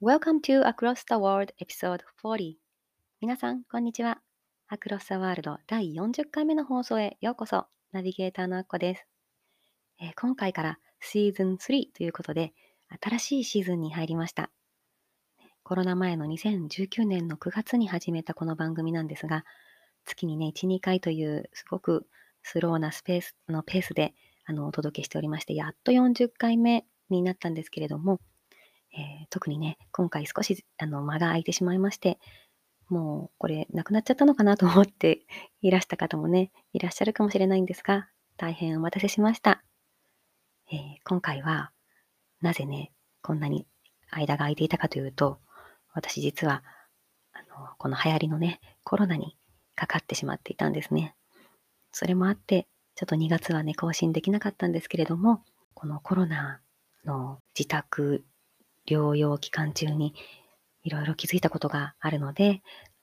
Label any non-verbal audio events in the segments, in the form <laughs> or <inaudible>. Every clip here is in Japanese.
Welcome to Across the World Episode 40皆さん、こんにちは。Across the World 第40回目の放送へようこそ。ナビゲーターのアッコです、えー、今回からシーズン3ということで、新しいシーズンに入りました。コロナ前の2019年の9月に始めたこの番組なんですが、月にね、1、2回というすごくスローなスペースのペースであのお届けしておりまして、やっと40回目になったんですけれども、えー、特にね、今回少しあの間が空いてしまいまして、もうこれなくなっちゃったのかなと思って <laughs> いらした方もね、いらっしゃるかもしれないんですが、大変お待たせしました。えー、今回は、なぜね、こんなに間が空いていたかというと、私実は、あの、この流行りのね、コロナにかかってしまっていたんですね。それもあって、ちょっと2月はね、更新できなかったんですけれども、このコロナの自宅療養期間中にいろいろ気づいたことがあるので、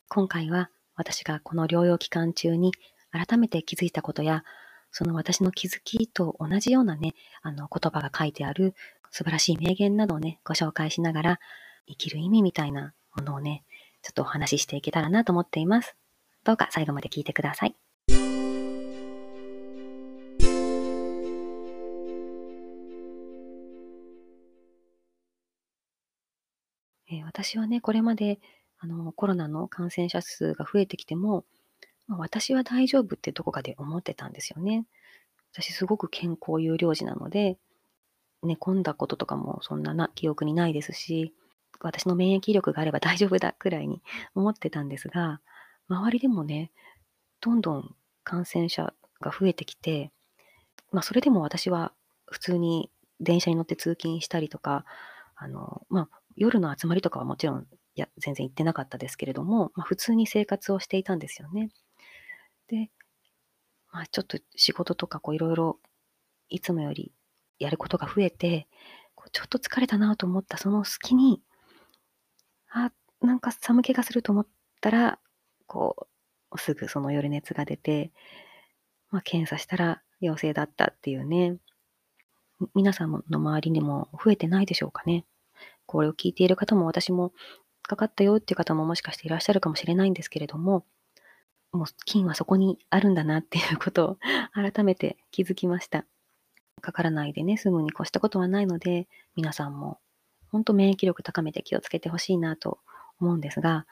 今回は私がこの療養期間中に改めて気づいたことや、その私の気づきと同じようなね、あの言葉が書いてある素晴らしい名言などをね、ご紹介しながら、生きる意味みたいなものをね、ちょっとお話ししていけたらなと思っています。どうか最後まで聞いてください。私はね、これまであのコロナの感染者数が増えてきても、まあ、私は大丈夫ってどこかで思ってたんですよね。私すごく健康有料児なので、寝込んだこととかもそんなな記憶にないですし、私の免疫力があれば <laughs> 大丈夫だくらいに <laughs> 思ってたんですが、周りでもね、どんどん感染者が増えてきて、まあ、それでも私は普通に電車に乗って通勤したりとか、あの、まあ、夜の集まりとかはもちろん、いや、全然行ってなかったですけれども、まあ、普通に生活をしていたんですよね。で、まあ、ちょっと仕事とかいろいろいつもよりやることが増えて、ちょっと疲れたなと思ったその隙に、あ、なんか寒気がすると思ったら、こう、すぐその夜熱が出て、まあ、検査したら陽性だったっていうね。皆さんの周りにも増えてないでしょうかね。これを聞いている方も私もかかったよっていう方ももしかしていらっしゃるかもしれないんですけれども、もう菌はそこにあるんだなっていうことを <laughs> 改めて気づきました。かからないでね、済むに越したことはないので、皆さんも本当免疫力高めて気をつけてほしいなと思うんですが、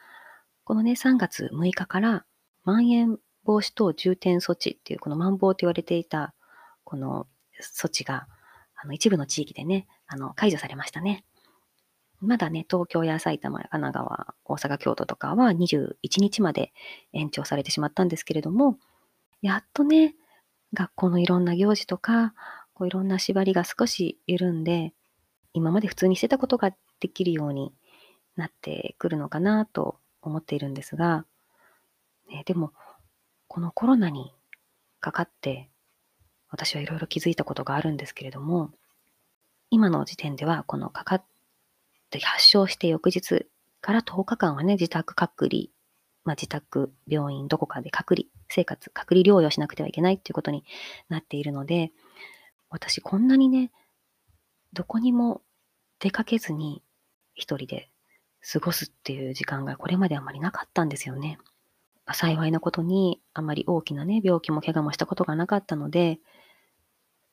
このね、3月6日から、まん延防止等重点措置っていう、このまん防と言われていた、この措置が、あの、一部の地域でね、あの、解除されましたね。まだね、東京や埼玉、神奈川、大阪、京都とかは21日まで延長されてしまったんですけれども、やっとね、学校のいろんな行事とか、こういろんな縛りが少し緩んで、今まで普通にしてたことができるようになってくるのかなと思っているんですが、ね、でも、このコロナにかかって、私はいろいろ気づいたことがあるんですけれども、今の時点では、このかかって発症して翌日から10日間はね、自宅隔離、まあ、自宅、病院、どこかで隔離、生活、隔離療養しなくてはいけないっていうことになっているので、私こんなにね、どこにも出かけずに一人で過ごすっていう時間がこれまであまりなかったんですよね。幸いなことにあまり大きなね、病気も怪我もしたことがなかったので、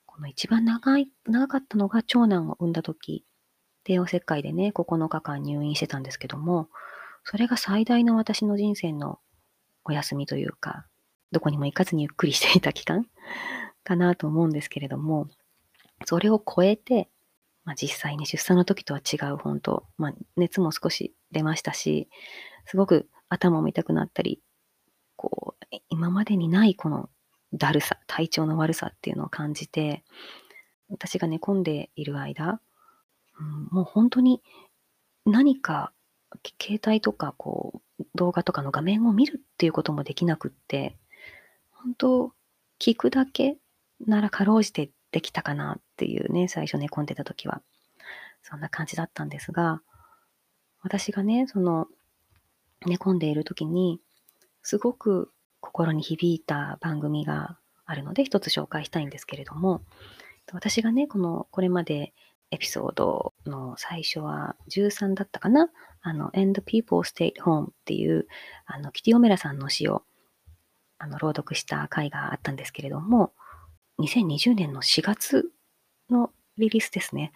この一番長い、長かったのが長男を産んだ時、帝王切開でね、9日間入院してたんですけども、それが最大の私の人生のお休みというか、どこにも行かずにゆっくりしていた期間 <laughs> かなと思うんですけれども、それを超えて、まあ、実際に出産の時とは違う、本当、まあ、熱も少し出ましたし、すごく頭も痛くなったり、こう、今までにないこのだるさ、体調の悪さっていうのを感じて、私が寝込んでいる間、もう本当に何か携帯とか、こう、動画とかの画面を見るっていうこともできなくって、本当聞くだけならかろうじてできたかなっていうね、最初寝込んでた時は。そんな感じだったんですが、私がね、その、寝込んでいる時に、すごく心に響いた番組があるので、一つ紹介したいんですけれども、私がね、この、これまでエピソードの最初は13だったかなあの、And People stay Home っていう、あの、キティオメラさんの詩を、あの、朗読した回があったんですけれども、2020年の4月のリリースですね。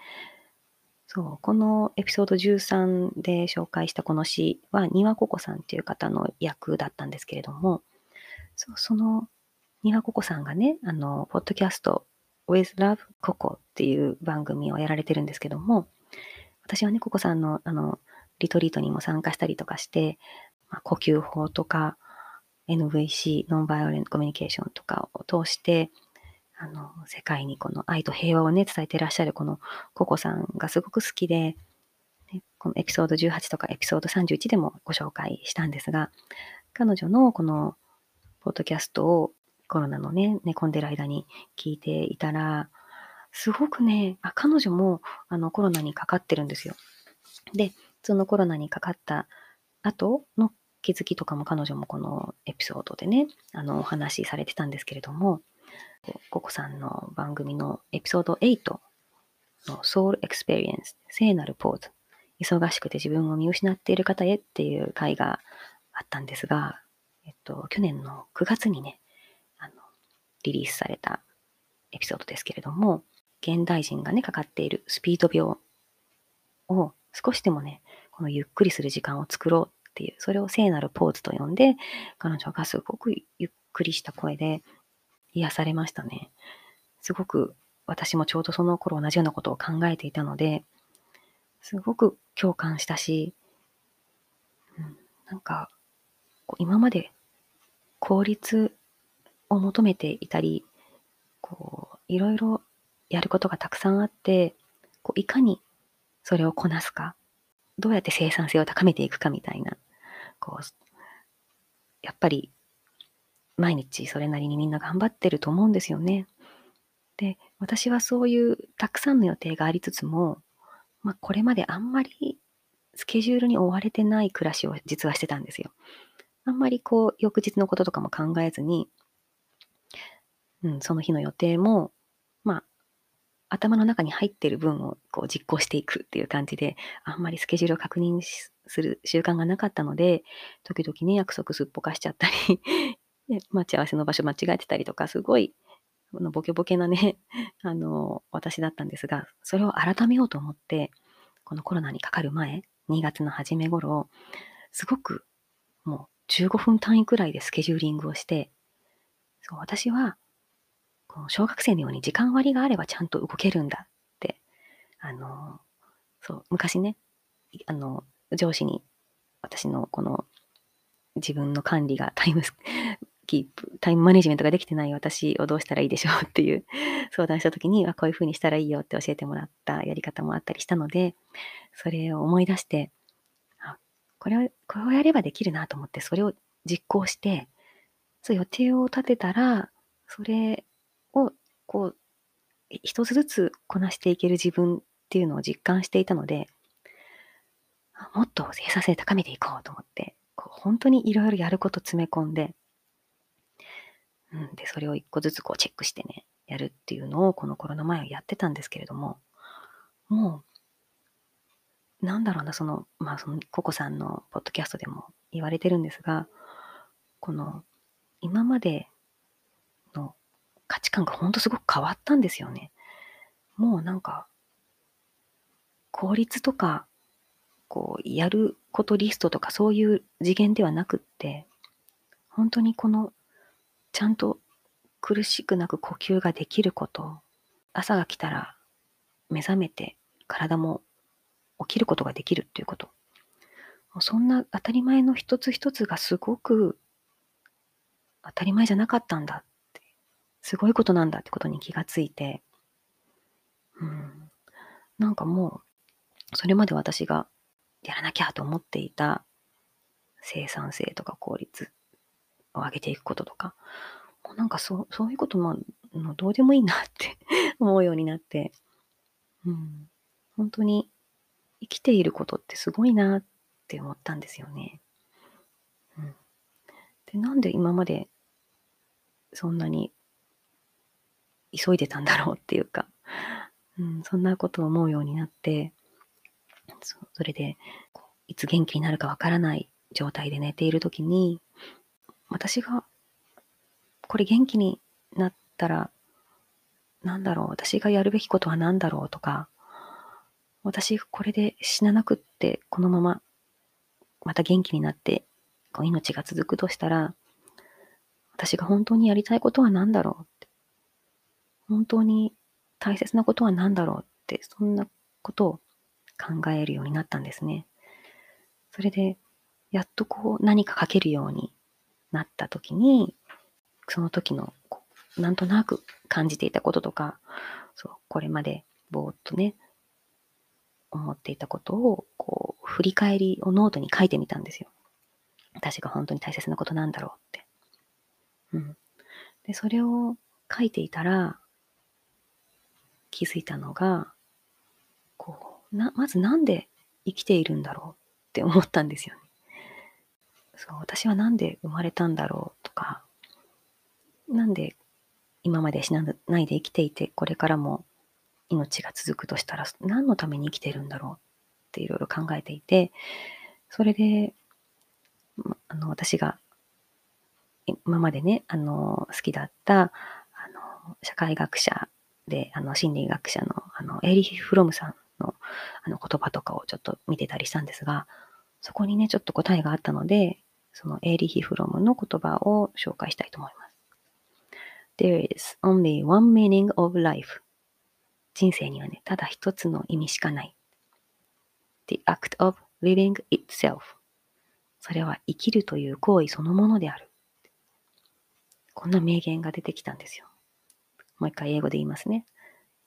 そう、このエピソード13で紹介したこの詩は、庭ココさんっていう方の役だったんですけれども、そうその庭ココさんがね、あの、ポッドキャスト With Love Coco っていう番組をやられてるんですけども、私はね、ココさんの、あの、リトリートにも参加したりとかして、まあ、呼吸法とか、NVC、ノンバイオレントコミュニケーションとかを通して、あの、世界にこの愛と平和をね、伝えていらっしゃるこのココさんがすごく好きで、ね、このエピソード18とかエピソード31でもご紹介したんですが、彼女のこのポッドキャストをコロナのね、寝込んでる間に聞いていたら、すごくね、あ彼女もあのコロナにかかってるんですよ。で、そのコロナにかかった後の気づきとかも彼女もこのエピソードでね、あのお話しされてたんですけれども、ココさんの番組のエピソード8の Soul Experience、聖なるポーズ、忙しくて自分を見失っている方へっていう回があったんですが、えっと、去年の9月にね、リリースされたエピソードですけれども、現代人がね、かかっているスピード病を少しでもね、このゆっくりする時間を作ろうっていう、それを聖なるポーズと呼んで、彼女がすごくゆっくりした声で癒されましたね。すごく私もちょうどその頃同じようなことを考えていたので、すごく共感したし、うん、なんか、今まで効率を求めていたり、こう、いろいろやることがたくさんあって、こういかにそれをこなすか、どうやって生産性を高めていくかみたいな、こう、やっぱり毎日それなりにみんな頑張ってると思うんですよね。で、私はそういうたくさんの予定がありつつも、まあ、これまであんまりスケジュールに追われてない暮らしを実はしてたんですよ。あんまりこう、翌日のこととかも考えずに、うん、その日の予定も、まあ、頭の中に入ってる分をこう実行していくっていう感じで、あんまりスケジュールを確認する習慣がなかったので、時々ね、約束すっぽかしちゃったり、<laughs> 待ち合わせの場所間違えてたりとか、すごい、のボケボケなね、<laughs> あの、私だったんですが、それを改めようと思って、このコロナにかかる前、2月の初め頃、すごくもう15分単位くらいでスケジューリングをして、そう私は、小学生のように時間割があればちゃんと動けるんだって、あの、そう、昔ね、あの、上司に私のこの自分の管理がタイムキープ、タイムマネジメントができてない私をどうしたらいいでしょうっていう相談した時に、あ、こういうふうにしたらいいよって教えてもらったやり方もあったりしたので、それを思い出して、あ、これを、これをやればできるなと思って、それを実行して、そう予定を立てたら、それ、こう、一つずつこなしていける自分っていうのを実感していたので、もっと生産性高めていこうと思って、こう本当にいろいろやること詰め込んで、うん、で、それを一個ずつこうチェックしてね、やるっていうのをこのコロナ前はやってたんですけれども、もう、なんだろうな、その、まあその、ココさんのポッドキャストでも言われてるんですが、この、今まで価値観がほんとすごく変わったんですよね。もうなんか、効率とか、こう、やることリストとかそういう次元ではなくって、本当にこのちゃんと苦しくなく呼吸ができること、朝が来たら目覚めて体も起きることができるっていうこと。そんな当たり前の一つ一つがすごく当たり前じゃなかったんだ、すごいことなんだってことに気がついて、うん、なんかもう、それまで私がやらなきゃと思っていた生産性とか効率を上げていくこととか、もうなんかそう、そういうことも、どうでもいいなって思うようになって、うん、本当に生きていることってすごいなって思ったんですよね。うん、で、なんで今までそんなに急いでたんだろうっていうか、うん、そんなことを思うようになって、そそれで、いつ元気になるかわからない状態で寝ているときに、私が、これ元気になったら、なんだろう、私がやるべきことは何だろうとか、私これで死ななくって、このまま、また元気になって、こう命が続くとしたら、私が本当にやりたいことは何だろう。本当に大切なことは何だろうって、そんなことを考えるようになったんですね。それで、やっとこう何か書けるようになった時に、その時のなんとなく感じていたこととか、そう、これまでぼーっとね、思っていたことを、こう、振り返りをノートに書いてみたんですよ。私が本当に大切なことなんだろうって。うん。で、それを書いていたら、気づいたのが、こう、な、まずなんで生きているんだろうって思ったんですよね。そう、私はなんで生まれたんだろうとか、なんで今まで死なないで生きていて、これからも命が続くとしたら、何のために生きてるんだろうっていろいろ考えていて、それで、あの、私が今までね、あの、好きだった、あの、社会学者で、あの、心理学者の、あの、エーリヒ・フロムさんの、あの、言葉とかをちょっと見てたりしたんですが、そこにね、ちょっと答えがあったので、そのエーリヒ・フロムの言葉を紹介したいと思います。There is only one meaning of life. 人生にはね、ただ一つの意味しかない。The act of living itself. それは生きるという行為そのものである。こんな名言が出てきたんですよ。もう一回英語で言いますね。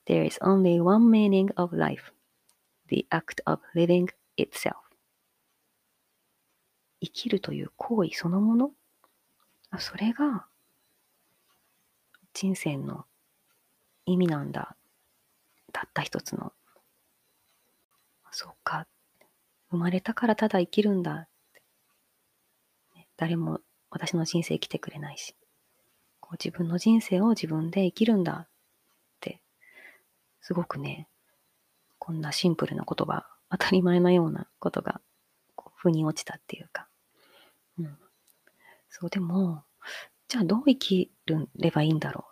There is only one meaning of life. The act of living itself. 生きるという行為そのもの？それが人生の意味なんだ。たった一つの。そうか。生まれたからただ生きるんだ。誰も私の人生生きてくれないし。こう自分の人生を自分で生きるんだって、すごくね、こんなシンプルな言葉、当たり前のようなことが、こう、腑に落ちたっていうか。うん。そう、でも、じゃあどう生きればいいんだろ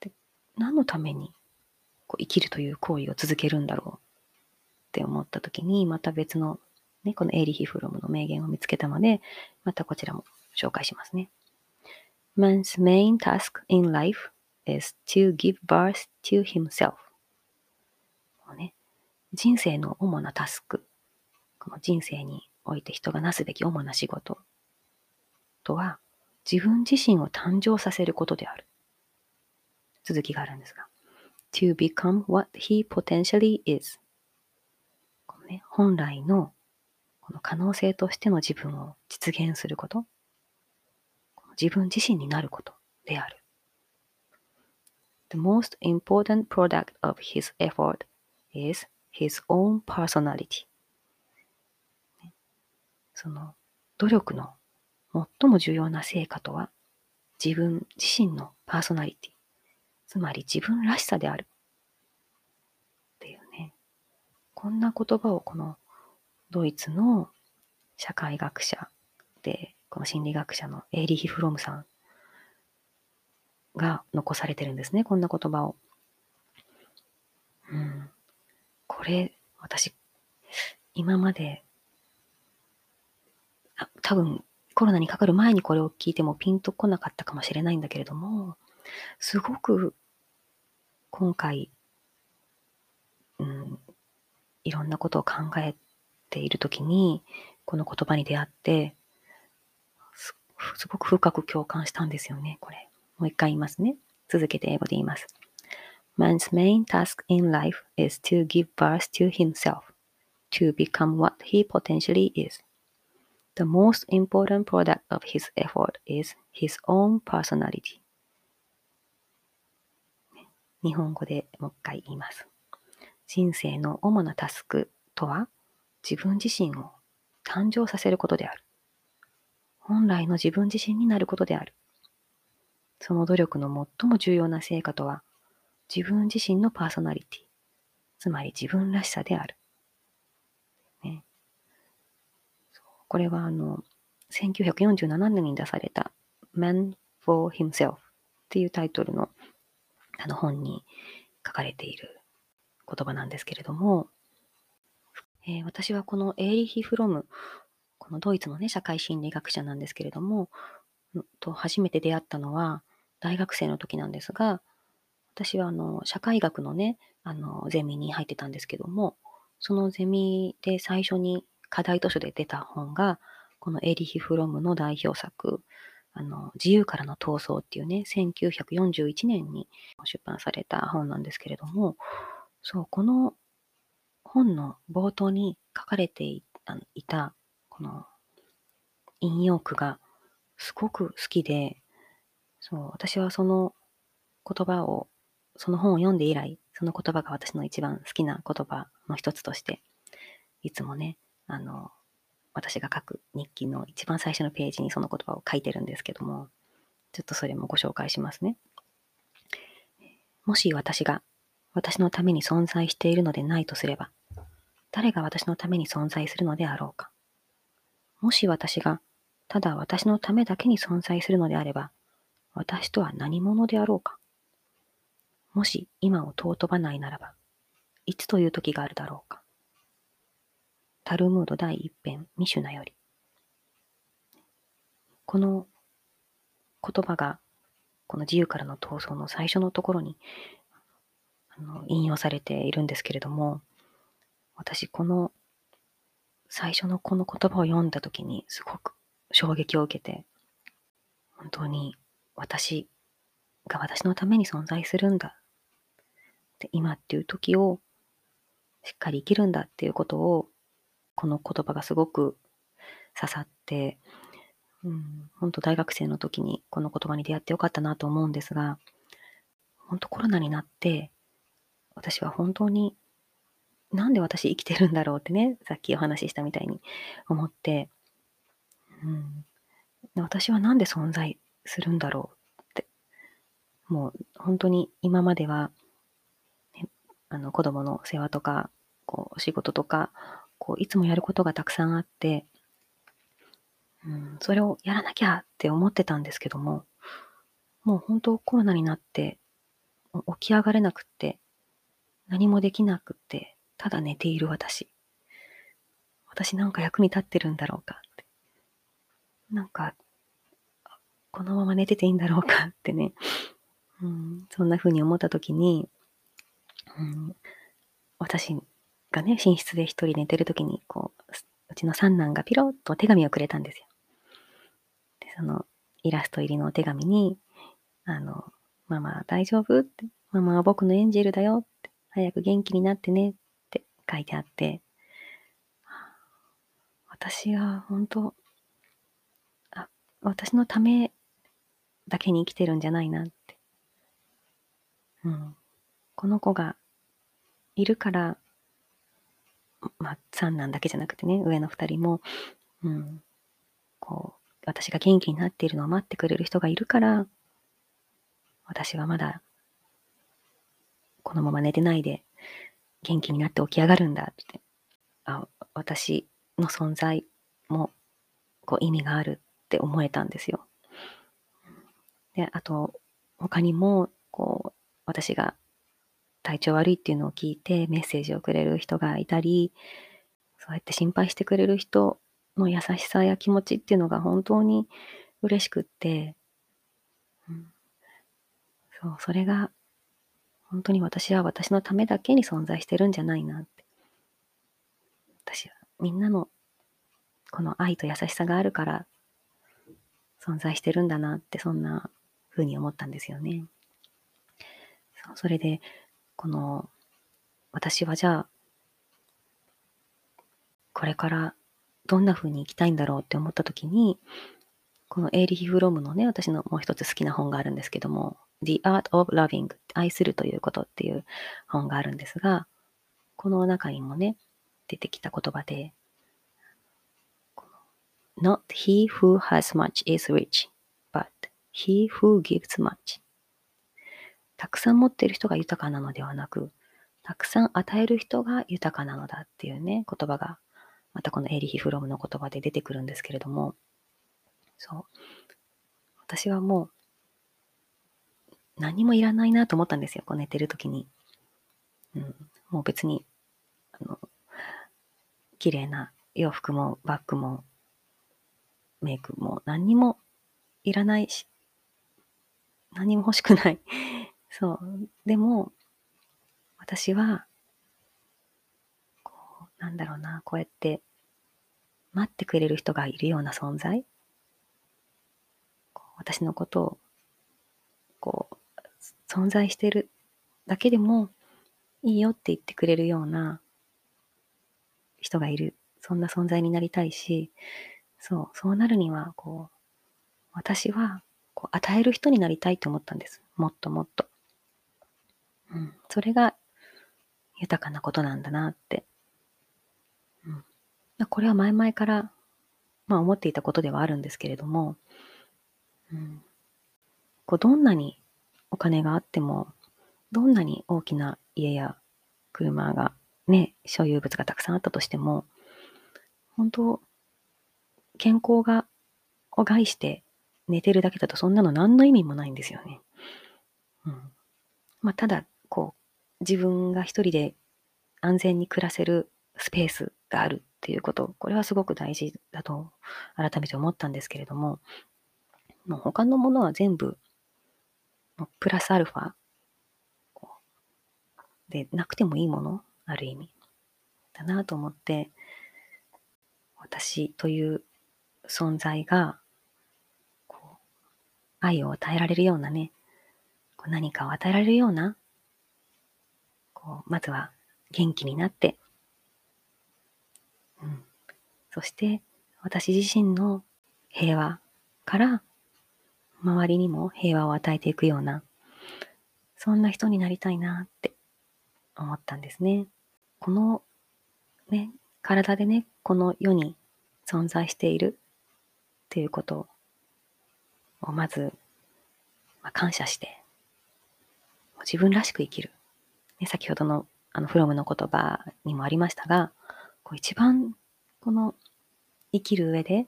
う。で何のためにこう生きるという行為を続けるんだろうって思った時に、また別の、ね、このエーリヒ・フロムの名言を見つけたので、またこちらも紹介しますね。Man's main task in life is to give birth to himself. ね、人生の主なタスク、この人生において人がなすべき主な仕事とは、自分自身を誕生させることである。続きがあるんですが。to become what he potentially is. このね、本来のこの可能性としての自分を実現すること。自分自身になることである。The most important product of his effort is his own personality. その努力の最も重要な成果とは自分自身のパーソナリティ、つまり自分らしさである。っていうね。こんな言葉をこのドイツの社会学者でこの心理学者のエーリヒ・フロムさんが残されてるんですね。こんな言葉を。うん。これ、私、今まで、多分コロナにかかる前にこれを聞いてもピンとこなかったかもしれないんだけれども、すごく今回、うん、いろんなことを考えているときに、この言葉に出会って、すごく深く共感したんですよね、これ。もう一回言いますね。続けて英語で言います。Man's main task in life is to give birth to himself. to become what he potentially is. The most important product of his effort is his own personality. 日本語でもう一回言います。人生の主なタスクとは自分自身を誕生させることである。本来の自分自身になることである。その努力の最も重要な成果とは自分自身のパーソナリティ、つまり自分らしさである。ね、これはあの、1947年に出された Man for Himself っていうタイトルのあの本に書かれている言葉なんですけれども、えー、私はこのエーリヒ・フロム、このドイツのね、社会心理学者なんですけれども、と初めて出会ったのは大学生の時なんですが、私はあの社会学のね、あのゼミに入ってたんですけども、そのゼミで最初に課題図書で出た本が、このエリヒ・フロムの代表作、あの自由からの闘争っていうね、1941年に出版された本なんですけれども、そう、この本の冒頭に書かれていた、この引用句がすごく好きで、そう、私はその言葉を、その本を読んで以来、その言葉が私の一番好きな言葉の一つとして、いつもね、あの、私が書く日記の一番最初のページにその言葉を書いてるんですけども、ちょっとそれもご紹介しますね。もし私が私のために存在しているのでないとすれば、誰が私のために存在するのであろうか。もし私がただ私のためだけに存在するのであれば、私とは何者であろうか。もし今を尊ばないならば、いつという時があるだろうか。タルムード第一編、ミシュナより。この言葉が、この自由からの闘争の最初のところにあの引用されているんですけれども、私、この最初のこの言葉を読んだときにすごく衝撃を受けて、本当に私が私のために存在するんだ。で今っていう時をしっかり生きるんだっていうことをこの言葉がすごく刺さって、うん、本当大学生の時にこの言葉に出会ってよかったなと思うんですが、本当コロナになって、私は本当になんで私生きてるんだろうってね、<laughs> さっきお話ししたみたいに思って、うん、私はなんで存在するんだろうって、もう本当に今までは、ね、あの子供の世話とか、こう仕事とか、こう、いつもやることがたくさんあって、うん、それをやらなきゃって思ってたんですけども、もう本当コロナになって、起き上がれなくって、何もできなくって、ただ寝ている私。私なんか役に立ってるんだろうかって。なんか、このまま寝てていいんだろうかってね、うん、そんな風に思った時に、うん、私がね、寝室で一人寝てる時に、こう、うちの三男がピロッとお手紙をくれたんですよ。で、そのイラスト入りのお手紙に、あの、ママ大丈夫？って、ママは僕のエンジェルだよって、早く元気になってね書いてあって、私は本当、あ、私のためだけに生きてるんじゃないなって。うん。この子がいるからまあ、三男だけじゃなくてね、上の二人も、うん、こう、私が元気になっているのを待ってくれる人がいるから、私はまだ、このまま寝てないで、元気になって起き上がるんだって。あ、私の存在も、こう、意味があるって思えたんですよ。で、あと、他にも、こう、私が体調悪いっていうのを聞いてメッセージをくれる人がいたり、そうやって心配してくれる人の優しさや気持ちっていうのが本当に嬉しくって、うん、そう、それが本当に私は私のためだけに存在してるんじゃないなって。私はみんなのこの愛と優しさがあるから存在してるんだなって、そんな風に思ったんですよね。それで、この、私はじゃあ、これからどんな風に生きたいんだろうって思った時に、このエイリヒ・フロムのね、私のもう一つ好きな本があるんですけども、The Art of Loving 愛するということっていう本があるんですが、この中にもね、出てきた言葉で、Not he who has much is rich, but he who gives much. たくさん持っている人が豊かなのではなく、たくさん与える人が豊かなのだっていうね、言葉が、またこのエリヒ・フロムの言葉で出てくるんですけれども、そう。私はもう、何もいらないなと思ったんですよ、こう寝てる時に。うん、もう別に、あの、綺麗な洋服もバッグもメイクも何にもいらないし、何も欲しくない <laughs> そう。でも、私は、こう、なんだろうな、こうやって、待ってくれる人がいるような存在私のことを、こう、存在してるだけでもいいよって言ってくれるような人がいる。そんな存在になりたいし、そう、そうなるには、こう、私は、こう、与える人になりたいと思ったんです。もっともっと。うん、それが豊かなことなんだなって。うん、これは前々から、まあ思っていたことではあるんですけれども、うん、こうどんなにお金があっても、どんなに大きな家や車がね、所有物がたくさんあったとしても、本当、健康が、を害して寝てるだけだとそんなの何の意味もないんですよね。うん。まあ、ただ、こう、自分が一人で安全に暮らせるスペースがあるっていうこと、これはすごく大事だと改めて思ったんですけれども、もう他のものは全部、プラスアルファ。でなくてもいいもの、ある意味、だなと思って、私という存在が、愛を与えられるようなね、こう何かを与えられるようなこう、まずは元気になって、うん。そして、私自身の平和から、周りにも平和を与えていくような、そんな人になりたいなって思ったんですね。この、ね、体でね、この世に存在しているっていうことを、まず、まあ、感謝して、自分らしく生きる。ね、先ほどのあのフロムの言葉にもありましたが、こう一番この生きる上で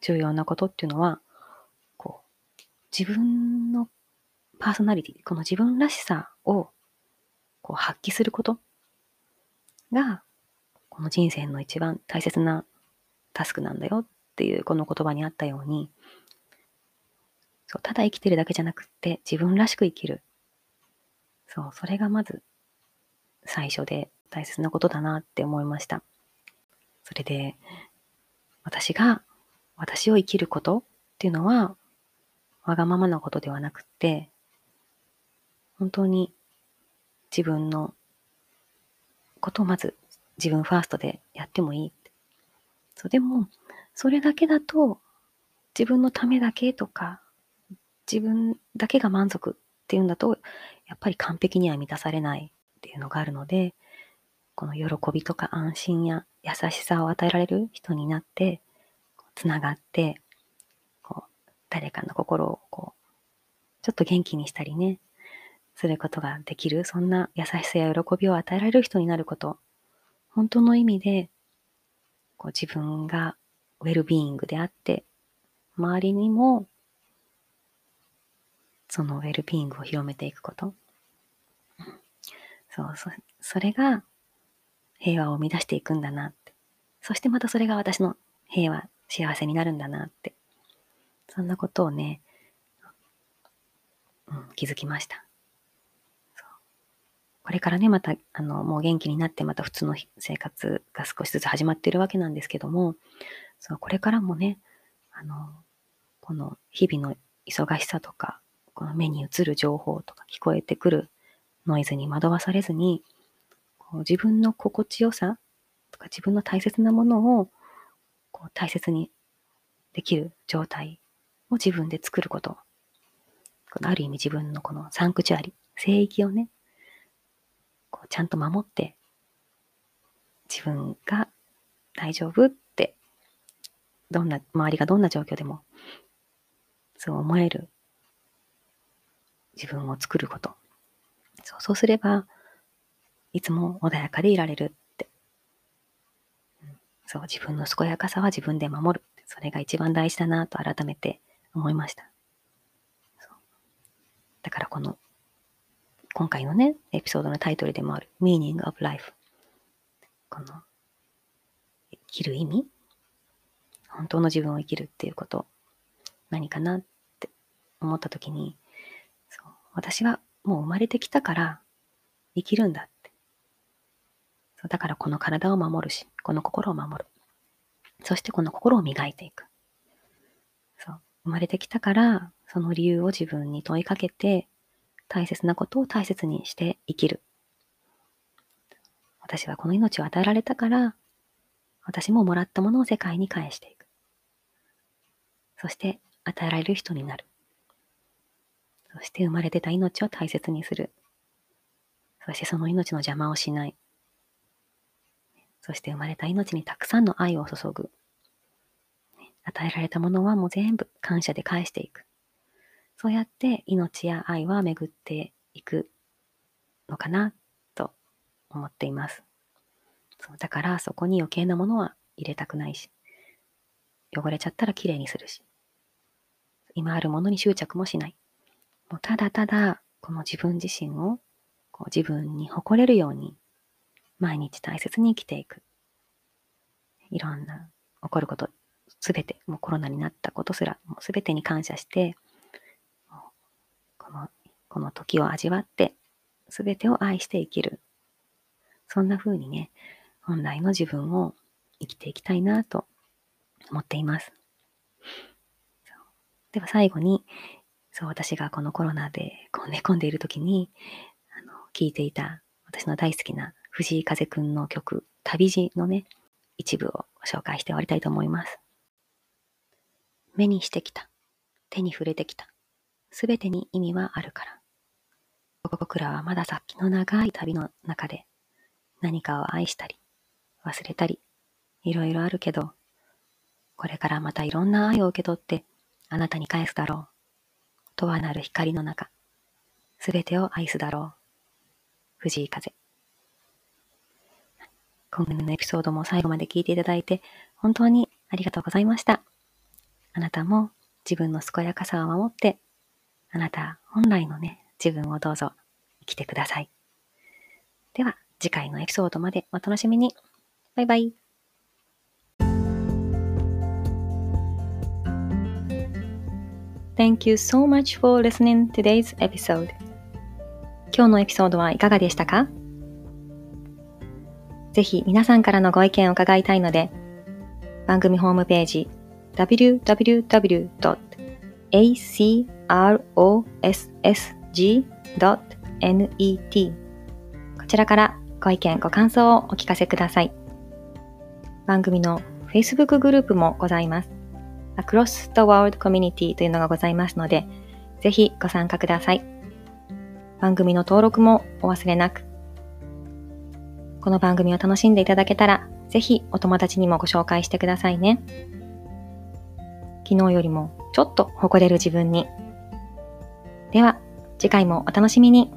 重要なことっていうのは、自分のパーソナリティ、この自分らしさをこう発揮することが、この人生の一番大切なタスクなんだよっていうこの言葉にあったように、そうただ生きてるだけじゃなくって自分らしく生きる。そう、それがまず最初で大切なことだなって思いました。それで、私が私を生きることっていうのは、わがままなことではなくて、本当に自分のことをまず自分ファーストでやってもいい。そう、でも、それだけだと、自分のためだけとか、自分だけが満足っていうんだと、やっぱり完璧には満たされないっていうのがあるので、この喜びとか安心や優しさを与えられる人になって、つながって、誰かの心をこう、ちょっと元気にしたりね、することができる、そんな優しさや喜びを与えられる人になること、本当の意味で、こう自分がウェルビーイングであって、周りにも、そのウェルビーイングを広めていくこと。そう、そうそれが平和を生み出していくんだなって。そしてまたそれが私の平和、幸せになるんだなって。そんなことをね、うん、気づきました。これからね、また、あの、もう元気になって、また普通の生活が少しずつ始まっているわけなんですけども、そのこれからもね、あの、この日々の忙しさとか、この目に映る情報とか聞こえてくるノイズに惑わされずに、こう自分の心地よさとか自分の大切なものをこう大切にできる状態を自分で作ること。このある意味自分のこのサンクチュアリ、聖域をね、こうちゃんと守って、自分が大丈夫って、どんな、周りがどんな状況でも、そう思える自分を作ること。そうそうすれば、いつも穏やかでいられるって。そう、自分の健やかさは自分で守る。それが一番大事だなと改めて思いました。だからこの、今回のね、エピソードのタイトルでもある Meaning of Life。この、生きる意味？本当の自分を生きるっていうこと、何かなって思った時に、そう私はもう生まれてきたから生きるんだって。そうだからこの体を守るし、この心を守る。そしてこの心を磨いていく。生まれてきたから、その理由を自分に問いかけて、大切なことを大切にして生きる。私はこの命を与えられたから、私ももらったものを世界に返していく。そして、与えられる人になる。そして生まれてた命を大切にする。そしてその命の邪魔をしない。そして生まれた命にたくさんの愛を注ぐ。与えられたものはもう全部感謝で返していく。そうやって命や愛は巡っていくのかなと思っています。そうだからそこに余計なものは入れたくないし、汚れちゃったらきれいにするし、今あるものに執着もしない。もうただただこの自分自身をこう自分に誇れるように毎日大切に生きていく。いろんな起こること、すべて、もうコロナになったことすら、もうすべてに感謝して、この、この時を味わって、すべてを愛して生きる。そんな風にね、本来の自分を生きていきたいなと思っています。では最後に、そう、私がこのコロナでこう寝込んでいる時に、あの、聞いていた私の大好きな藤井風くんの曲、旅路のね、一部を紹介して終わりたいと思います。目にしてきた。手に触れてきた。すべてに意味はあるから。僕らはまだ先の長い旅の中で何かを愛したり、忘れたり、いろいろあるけど、これからまたいろんな愛を受け取ってあなたに返すだろう。とはなる光の中、すべてを愛すだろう。藤井風。今回のエピソードも最後まで聞いていただいて、本当にありがとうございました。あなたも自分の健やかさを守って、あなた本来のね、自分をどうぞ生きてください。では、次回のエピソードまでお楽しみに。バイバイ。Thank you so much for listening today's episode. 今日のエピソードはいかがでしたか？ぜひ皆さんからのご意見を伺いたいので、番組ホームページ www.acrossg.net こちらからご意見、ご感想をお聞かせください。番組の Facebook グループもございます。Across the World Community というのがございますので、ぜひご参加ください。番組の登録もお忘れなく。この番組を楽しんでいただけたら、ぜひお友達にもご紹介してくださいね。昨日よりもちょっと誇れる自分に。では、次回もお楽しみに。